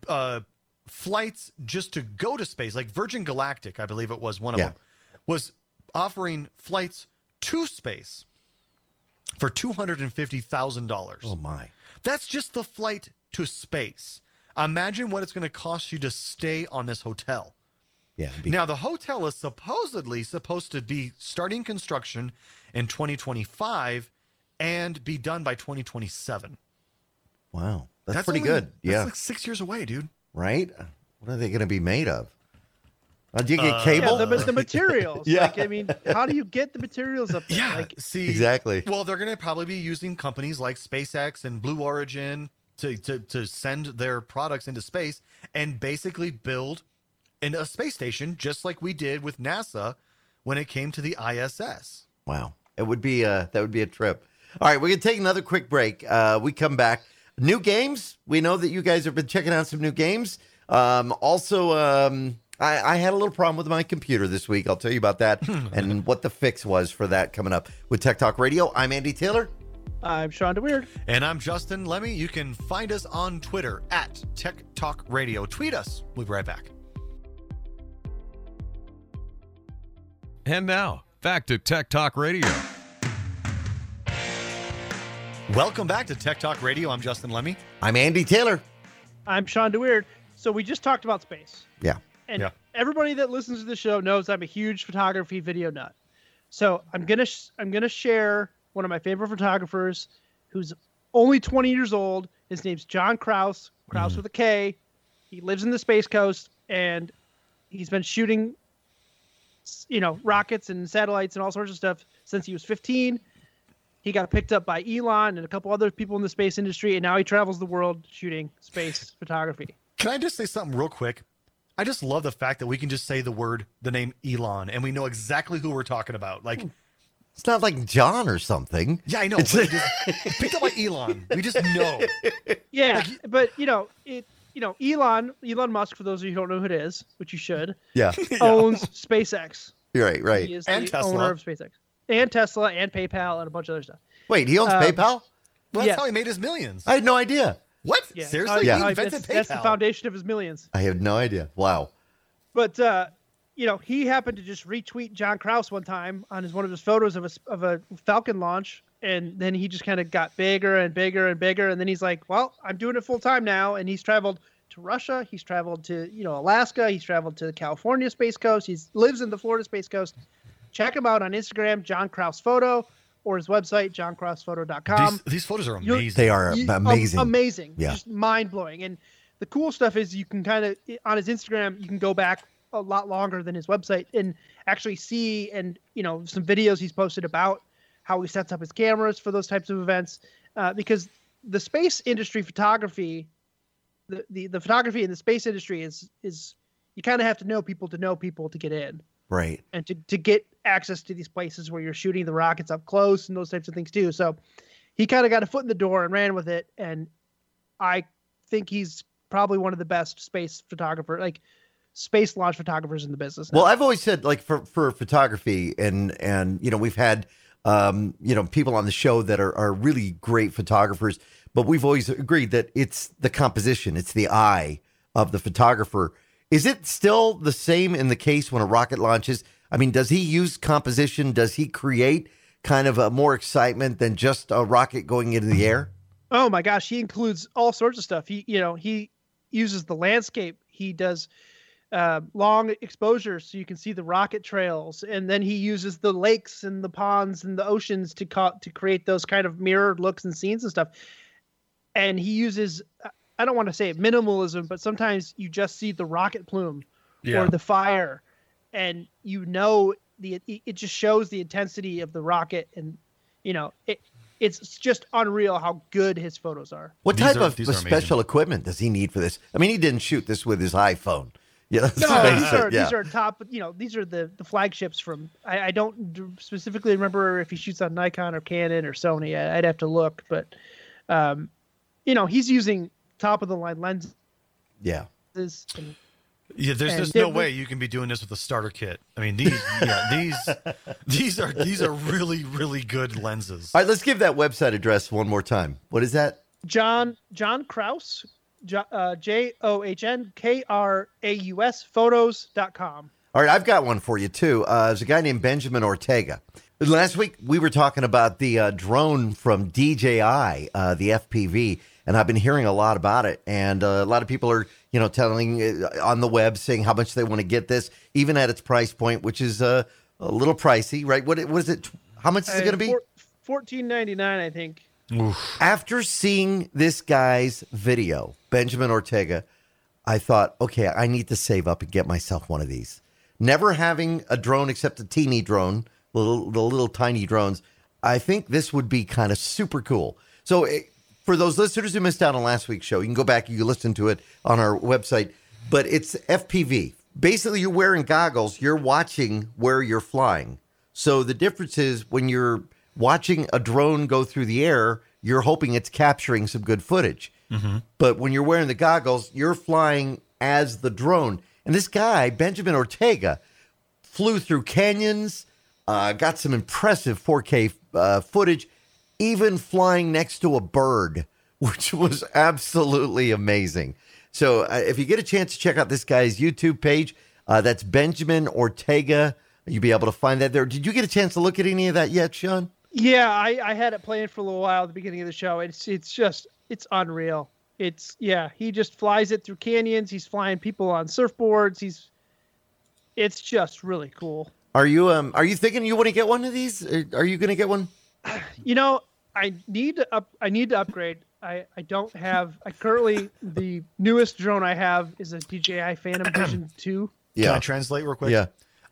uh, flights just to go to space, like Virgin Galactic, I believe it was one of Yeah. them, was offering flights to space for two hundred and fifty thousand dollars. Oh my. That's just the flight to space. Imagine what it's going to cost you to stay on this hotel. Yeah. be- Now, the hotel is supposedly supposed to be starting construction in 2025 and be done by 2027. wow. That's, pretty only- good. That's Yeah. like six years away, dude. right? What are they going to be made of? Uh, do you get Uh, cable? Yeah, the, the materials. Yeah. Like, I mean, how do you get the materials up there? Yeah. Like, see, Exactly. Well, they're going to probably be using companies like SpaceX and Blue Origin to, to, to send their products into space and basically build in a space station, just like we did with NASA when it came to the ISS. Wow, it would be a that would be a trip. All right, we're gonna take another quick break. Uh, we come back. New games. We know that you guys have been checking out some new games. Um, also, um, I, I had a little problem with my computer this week. I'll tell you about that and what the fix was for that coming up with Tech Talk Radio. I'm Andy Taylor. I'm Shawn DeWeerd. And I'm Justin Lemme. You can find us on Twitter at Tech Talk Radio. Tweet us. We'll be right back. And now, back to Tech Talk Radio. Welcome back to Tech Talk Radio. I'm Justin Lemme. I'm Andy Taylor. I'm Shawn DeWeerd. So we just talked about space. Yeah. And Yeah. everybody that listens to the show knows I'm a huge photography video nut. So I'm gonna sh- I'm gonna share one of my favorite photographers, who's only 20 years old. His name's John Kraus. Kraus mm. with a K. He lives in the Space Coast, and he's been shooting s- you know rockets and satellites and all sorts of stuff since he was 15. He got picked up by Elon and a couple other people in the space industry, and now he travels the world shooting space photography. Can I just say something real quick? I just love the fact that we can just say the word, the name Elon, and we know exactly who we're talking about. Like, hmm. It's not like John or something. yeah, I know. It's- just, picked up by Elon. We just know. Yeah, but you know it. You know Elon Elon Musk. For those of you who don't know who it is, which you should, Yeah. owns SpaceX. Right, right. He is And the Tesla. owner of SpaceX and Tesla and PayPal and a bunch of other stuff. Wait, he owns Um, PayPal? Well, that's Yeah. how he made his millions. I had no idea. what? Yeah, Seriously? Yeah. He Uh, invented that's, PayPal. that's the foundation of his millions. I had no idea. Wow. But uh, you know, he happened to just retweet John Kraus one time on his one of his photos of a s- of a Falcon launch, and then he just kind of got bigger and bigger and bigger, and then he's like, "Well, I'm doing it full time now," and he's traveled to Russia, he's traveled to you know Alaska, he's traveled to the California Space Coast, he lives in the Florida Space Coast. Check him out on Instagram, John Kraus Photo, or his website, johnkrausphoto.com. these, these photos are You'll- amazing. They are You- am- amazing. amazing. Yeah. Just mind blowing. And the cool stuff is you can kind of on his Instagram you can go back a lot longer than his website and actually see and you know some videos he's posted about how he sets up his cameras for those types of events uh, because the space industry photography the, the the photography in the space industry is is you kind of have to know people to know people to get in Right. and to, to get access to these places where you're shooting the rockets up close and those types of things too. So he kind of got a foot in the door and ran with it. And I think he's probably one of the best space photographer, like space launch photographers in the business. now. Well, I've always said like for for photography and and you know we've had um you know people on the show that are are really great photographers, but we've always agreed that it's the composition, it's the eye of the photographer. Is it still the same in the case when a rocket launches? I mean, does he use composition? Does he create kind of a more excitement than just a rocket going into the air? Oh my gosh, he includes all sorts of stuff. He, you know, he uses the landscape. He does uh, long exposures so you can see the rocket trails, and then he uses the lakes and the ponds and the oceans to co- to create those kind of mirrored looks and scenes and stuff. And he uses, I don't want to say minimalism, but sometimes you just see the rocket plume Yeah. or the fire, and you know the it it just shows the intensity of the rocket, and you know it. It's just unreal how good his photos are. What These type are- of these are special equipment does he need for this? I mean, he didn't shoot this with his iPhone. Yeah, No, face these are yeah. these are top. You know, these are the the flagships from. I, I don't specifically remember if he shoots on Nikon or Canon or Sony. I, I'd have to look, but, um, you know, he's using top of the line lenses. yeah. And, Yeah, there's And just no way you can be doing this with a starter kit. I mean, these, yeah, these, these are these are really really good lenses. All right, let's give that website address one more time. What is that? John John Kraus, Jo- J O H N K R A U S photos.com. All right, I've got one for you too. Uh, there's a guy named Benjamin Ortega. Last week we were talking about the uh, drone from DJI, uh, the FPV, and I've been hearing a lot about it. And uh, a lot of people are, you know, telling uh, on the web saying how much they want to get this, even at its price point, which is uh, a little pricey, right? What what is it? How much is it going to be? Fourteen ninety nine, I think. After seeing this guy's video, Benjamin Ortega, I thought, okay, I need to save up and get myself one of these. Never having a drone except a teeny drone, little the little tiny drones, I think this would be kind of super cool. So, eh, for those listeners who missed out on last week's show, you can go back, you can listen to it on our website. But it's FPV. Basically, you're wearing goggles, you're watching where you're flying. So the difference is when you're watching a drone go through the air, you're hoping it's capturing some good footage. But when you're wearing the goggles, you're flying as the drone. And this guy, Benjamin Ortega, flew through canyons, uh, got some impressive 4K uh, footage, even flying next to a bird, which was absolutely amazing. So uh, if you get a chance to check out this guy's YouTube page, uh, that's Benjamin Ortega. You'll be able to find that there. Did you get a chance to look at any of that yet, Shawn? Yeah, I, I had it playing for a little while at the beginning of the show. It's it's just it's unreal. It's yeah, he just flies it through canyons. He's flying people on surfboards. He's it's just really cool. Are you um are you thinking you want to get one of these? Are you going to get one? You know, I need to up I need to upgrade. I, I don't have I currently the newest drone I have is a DJI Phantom Vision 2. Yeah. Can I translate real quick? Yeah.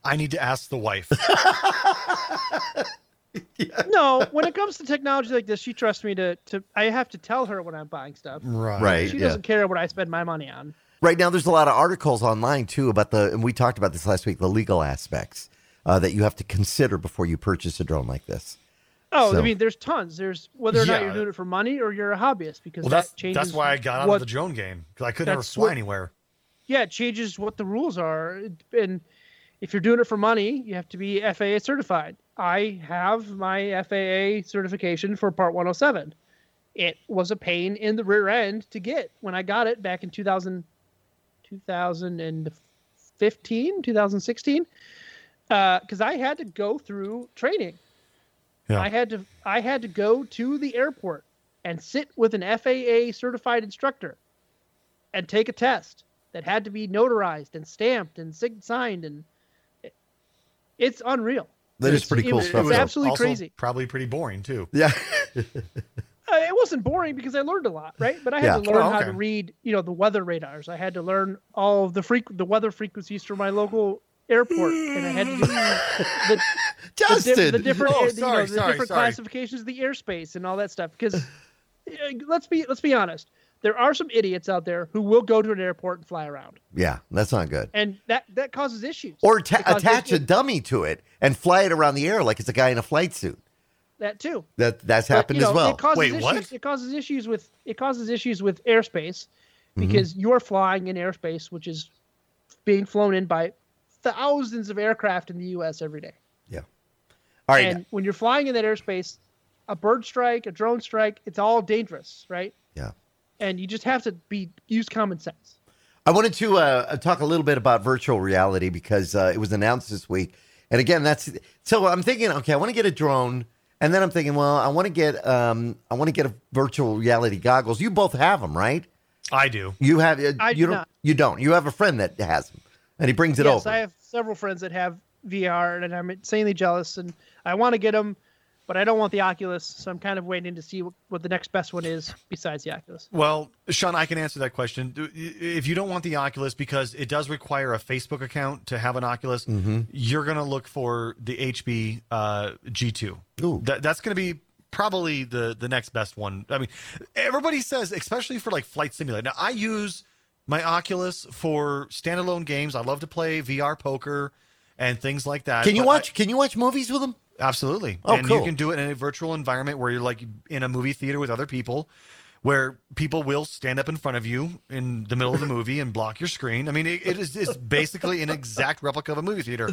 I need to ask the wife. No, when it comes to technology like this, she trusts me to to. I have to tell her when I'm buying stuff. right. Right. She yeah. doesn't care what I spend my money on. Right now, there's a lot of articles online too about the, and we talked about this last week, the legal aspects uh, that you have to consider before you purchase a drone like this. Oh, So- I mean, there's tons. There's whether or not you're doing it for money or you're a hobbyist because Well, that that's changes. that's why I got out what, of the drone game because I could never fly what- anywhere. Yeah, it changes what the rules are, and if you're doing it for money, you have to be FAA certified. I have my FAA certification for Part 107. It was a pain in the rear end to get when I got it back in 2000, 2015, 2016, because uh, I had to go through training. Yeah. I had to I had to go to the airport and sit with an FAA certified instructor and take a test that had to be notarized and stamped and signed and it- it's unreal. That is It's- pretty it cool was- stuff. It's though. absolutely also crazy. Probably pretty boring too. Yeah. Uh, it wasn't boring because I learned a lot, right? But I had Yeah. to learn Oh, how to read, you know, the weather radars. I had to learn all of the freq- the weather frequencies for my local airport, and I had to do the, the, Justin. diff- the different, Oh, air- you know, the sorry, different sorry. classifications of the airspace and all that stuff. Because uh, let's be let's be honest, there are some idiots out there who will go to an airport and fly around, yeah, that's not good. and that that causes issues. Or ta- Because attach it- a dummy to it and fly it around the air like it's a guy in a flight suit. that too. That that's But, happened you know, as well. It causes Wait, issues, what? It causes issues with it causes issues with airspace Mm-hmm. because you're flying in airspace which is being flown in by thousands of aircraft in the U.S. every day. yeah. All right. And when you're flying in that airspace, a bird strike, a drone strike, it's all dangerous, right? yeah. And you just have to be use common sense. I wanted to uh, talk a little bit about virtual reality because uh, it was announced this week. And again, that's so I'm thinking, okay, I want to get a drone, and then I'm thinking, well, I want to get um, I want to get a virtual reality goggles. You both have them, right? I do. You have uh, I you do don't not. you don't. You have a friend that has them, and he brings it yes, over. I have several friends that have VR, and I'm insanely jealous, and I want to get them, but I don't want the Oculus, so I'm kind of waiting to see what, what the next best one is besides the Oculus. Well, Shawn, I can answer that question. If you don't want the Oculus because it does require a Facebook account to have an Oculus, Mm-hmm. you're going to look for the HP uh, G2. Ooh. That, that's going to be probably the the next best one. I mean, everybody says, especially for like flight simulator. Now, I use my Oculus for standalone games. I love to play VR poker and things like that. can you but watch? can you watch movies with them? Absolutely. Oh, and cool. you can do it in a virtual environment where you're like in a movie theater with other people. Where people will stand up in front of you in the middle of the movie and block your screen. I mean, it, it is it's basically an exact replica of a movie theater.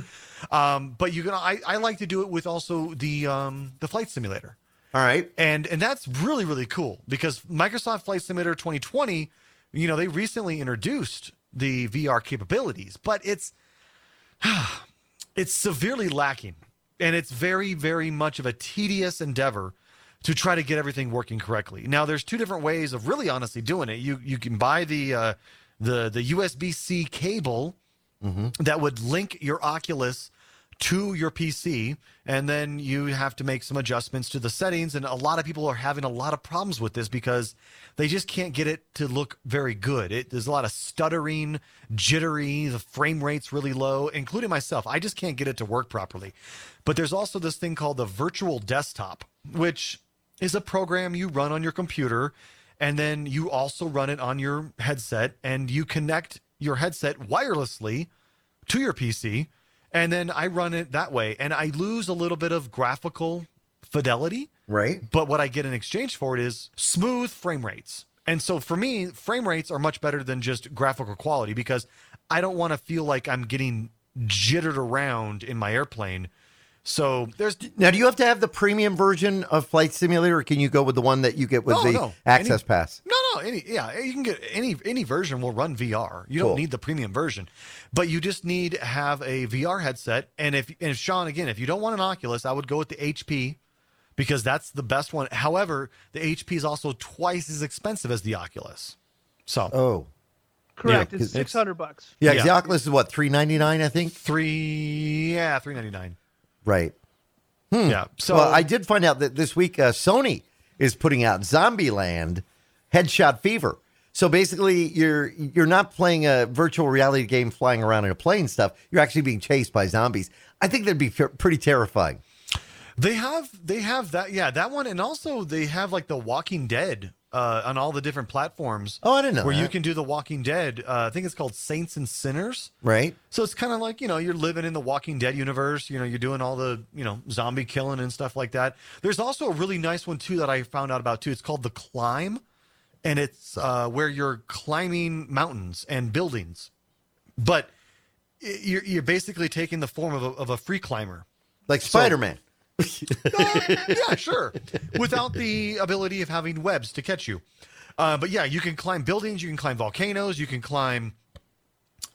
Um, but you can. I, I like to do it with also the um, the flight simulator All right. and and that's really really cool because Microsoft Flight Simulator 2020, you know, they recently introduced the VR capabilities, but it's it's severely lacking, and it's very very much of a tedious endeavor to try to get everything working correctly. Now, there's two different ways of really honestly doing it. You you can buy the uh, the the USB C cable that would link your Oculus to your PC, and then you have to make some adjustments to the settings. And a lot of people are having a lot of problems with this because they just can't get it to look very good. It, there's a lot of stuttering, jittery, the frame rate's really low, including myself. I just can't get it to work properly. But there's also this thing called the virtual desktop, which is a program you run on your computer and then you also run it on your headset and you connect your headset wirelessly to your PC and then I run it that way and I lose a little bit of graphical fidelity Right. but what I get in exchange for it is smooth frame rates. And so for me, frame rates are much better than just graphical quality because I don't want to feel like I'm getting jittered around in my airplane. So there's Now, do you have to have the premium version of Flight Simulator, or can you go with the one that you get with No, the no. Access Any- Pass? No, no, any yeah, you can get any any version will run VR. You Cool. don't need the premium version, but you just need to have a VR headset. And if and if Shawn again, if you don't want an Oculus, I would go with the HP because that's the best one. However, the HP is also twice as expensive as the Oculus. So Oh, correct, it's it's- six hundred bucks. yeah. 'cause Yeah. The Oculus is what three ninety nine, I think. three, yeah, three ninety nine. Right. Yeah. So well, I did find out that this week uh, Sony is putting out Zombieland Headshot Fever. So basically, you're you're not playing a virtual reality game flying around in a plane stuff. You're actually being chased by zombies. I think that'd be pretty terrifying. They have they have that yeah that one and also they have like the Walking Dead uh, on all the different platforms. Oh, I didn't know where you can do the Walking Dead. Uh, I think it's called Saints and Sinners. Right? So it's kind of like you know you're living in the Walking Dead universe. You know you're doing all the you know zombie killing and stuff like that. There's also a really nice one too that I found out about too. It's called the Climb, and it's uh, where you're climbing mountains and buildings, but you're, you're basically taking the form of a, of a free climber. Like Spider Man. yeah, sure. Without the ability of having webs to catch you. Uh, but yeah, you can climb buildings, you can climb volcanoes, you can climb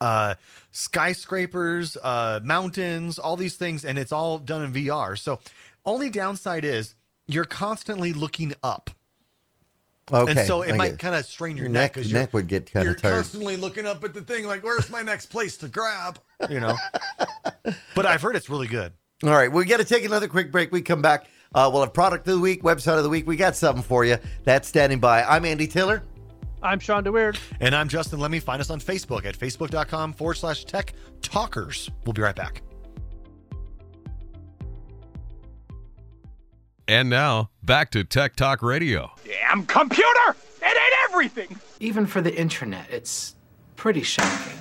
uh, skyscrapers, uh, mountains, all these things, and it's all done in VR. So, only downside is you're constantly looking up. Okay. and so it I might kind of strain your Your neck neck- because neck would get kinda tired. you're tired. constantly looking up at the thing like, where's my next place to grab? You know. but I've heard it's really good. All right, we got to take another quick break. We come back. Uh, we'll have product of the week, website of the week. We got something for you. That's standing by. I'm Andy Taylor. I'm Shawn DeWeerd. And I'm Justin Lemme. Find us on Facebook at facebook.com forward slash tech talkers. We'll be right back. And now, back to Tech Talk Radio. Damn computer! It ain't everything! Even for the internet, it's pretty shocking.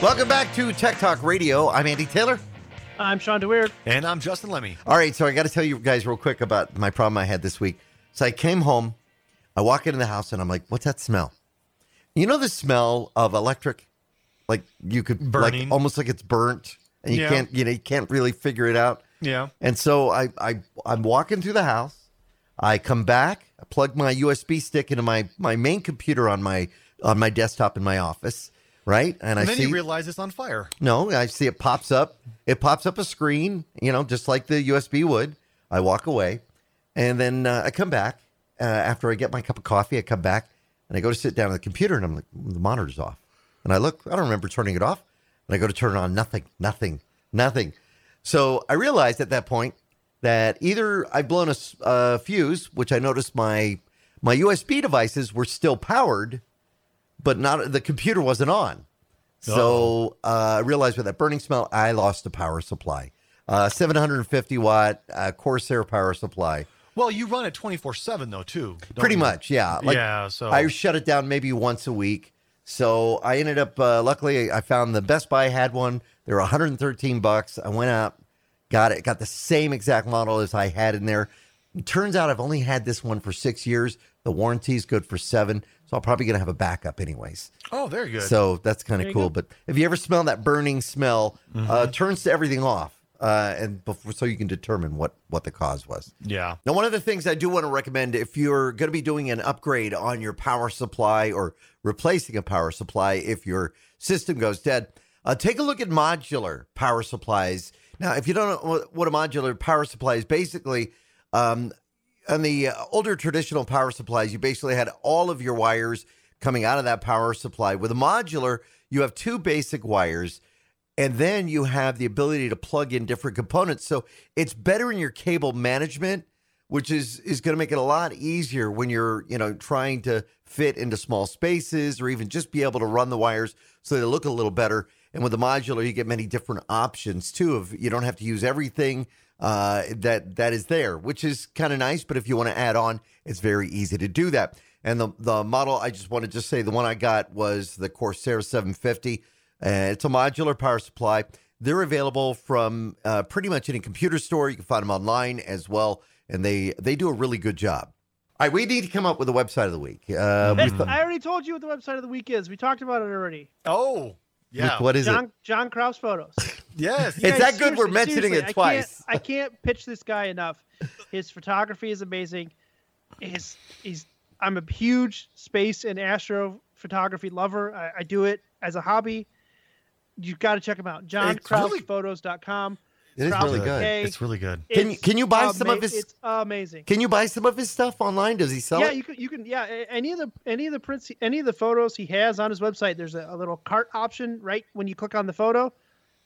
Welcome back to Tech Talk Radio. I'm Andy Taylor. I'm Shawn DeWeerd. And I'm Justin Lemme. All right, so I got to tell you guys real quick about my problem I had this week. So I came home, I walk into the house, and I'm like, "What's that smell?" You know the smell of electric, like you could Burning. like almost like it's burnt, and you Yeah. can't, you know, you can't really figure it out. Yeah. And so I, I I'm walking through the house. I come back, I plug my USB stick into my my main computer on my on my desktop in my office, right? And, And I then see you realize it's on fire. no, I see it pops up. It pops up a screen, you know, just like the USB would. I walk away, and then uh, I come back uh, after I get my cup of coffee. I come back and I go to sit down at the computer, and I'm like, the monitor's off. And I look, I don't remember turning it off. And I go to turn it on, nothing, nothing, nothing. So I realized at that point that either I've blown a fuse, which I noticed my my USB devices were still powered, but not the computer wasn't on. So uh, I realized with that burning smell, I lost a power supply. Uh, 750 watt uh, Corsair power supply. Well, you run it 24 7, though, too. Pretty you? much, yeah. yeah, so. I shut it down maybe once a week. So I ended up, uh, luckily, I found the Best Buy had one. They were 113 bucks. I went out, got it, got the same exact model as I had in there. It turns out I've only had this one for six years. The warranty is good for seven. So I'm probably going to have a backup anyways. oh, very good. So that's kind of cool. go. But if you ever smell that burning smell, uh, turns to everything off, uh, and before so you can determine what what the cause was. yeah. Now, one of the things I do want to recommend if you're going to be doing an upgrade on your power supply or replacing a power supply if your system goes dead, uh, take a look at modular power supplies. Now, if you don't know what- a modular power supply is, basically, um, on the uh, older traditional power supplies, you basically had all of your wires coming out of that power supply. With a modular, you have two basic wires, and then you have the ability to plug in different components. So it's better in your cable management, which is is going to make it a lot easier when you're you know trying to fit into small spaces or even just be able to run the wires so they look a little better. And with the modular, you get many different options too. Of you don't have to use everything uh, that that is there, which is kind of nice. But if you want to add on, it's very easy to do that. And the the model I just want to just say the one I got was the Corsair 750. Uh, it's a modular power supply. They're available from uh, pretty much any computer store. You can find them online as well, and they they do a really good job. All right, we need to come up with a website of the week. Uh, we This- I already told you what the website of the week is. We talked about it already. Oh, yeah. what is John it? John Kraus photos. Yes. It's Guys, that good we're mentioning it twice. I can't, I can't pitch this guy enough. His photography is amazing. His he's I'm a huge space and astro photography lover. I, I do it as a hobby. You've got to check him out. It's really- JohnKrausPhotos.com. It is really good. K. It's really good. Can you- It's can you buy some of ama- his- It's amazing. Can you buy some of his stuff online? Does he sell yeah, it? you can. You can. Yeah, a- any of the any of the prints, any of the photos he has on his website. There's a, a little cart option right when you click on the photo.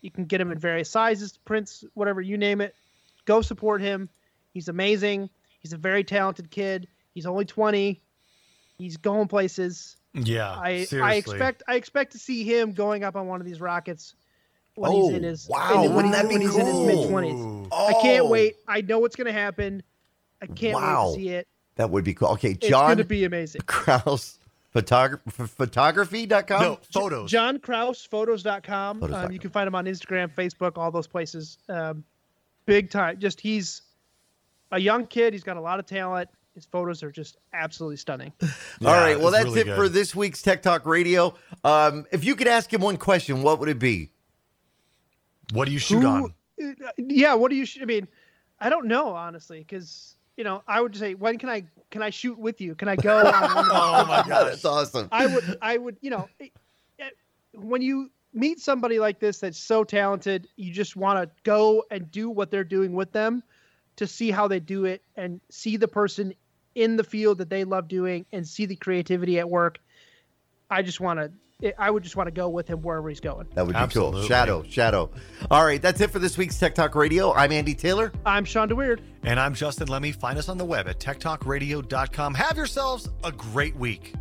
You can get him in various sizes, prints, whatever you name it. Go support him. He's amazing. He's a very talented kid. He's only 20. He's going places. Yeah, I seriously. I expect I expect to see him going up on one of these rockets when Oh, he's in his wow, in- wouldn't that when be he's in his cool? mid twenties. I can't Oh. wait. I know what's going to happen. I can't Wow. wait to see it. That would be cool. Okay, John. It's John going to be amazing. Kraus, photog- photography.com. no photos. John Kraus, photos.com. Photos.com. Um, you can find him on Instagram, Facebook, all those places. Um, big time. Just he's a young kid. He's got a lot of talent. His photos are just absolutely stunning. All Yeah, right. Well, that's really it good. for this week's Tech Talk Radio. Um, if you could ask him one question, what would it be? What do you shoot Who- on? uh, Yeah. What do you? Sh- I mean, I don't know honestly, because you know, I would say, when can I can I shoot with you? Can I go? on one of those Oh my god, That's awesome. I would, I would, you know, it- it- when you meet somebody like this that's so talented, you just want to go and do what they're doing with them to see how they do it and see the person in the field that they love doing and see the creativity at work. I just want to, I would just want to go with him wherever he's going. That would be cool. Shadow, shadow. All right, that's it for this week's Tech Talk Radio. I'm Andy Taylor. I'm Shawn DeWeerd. And I'm Justin Lemme. Find us on the web at techtalkradio.com. Have yourselves a great week.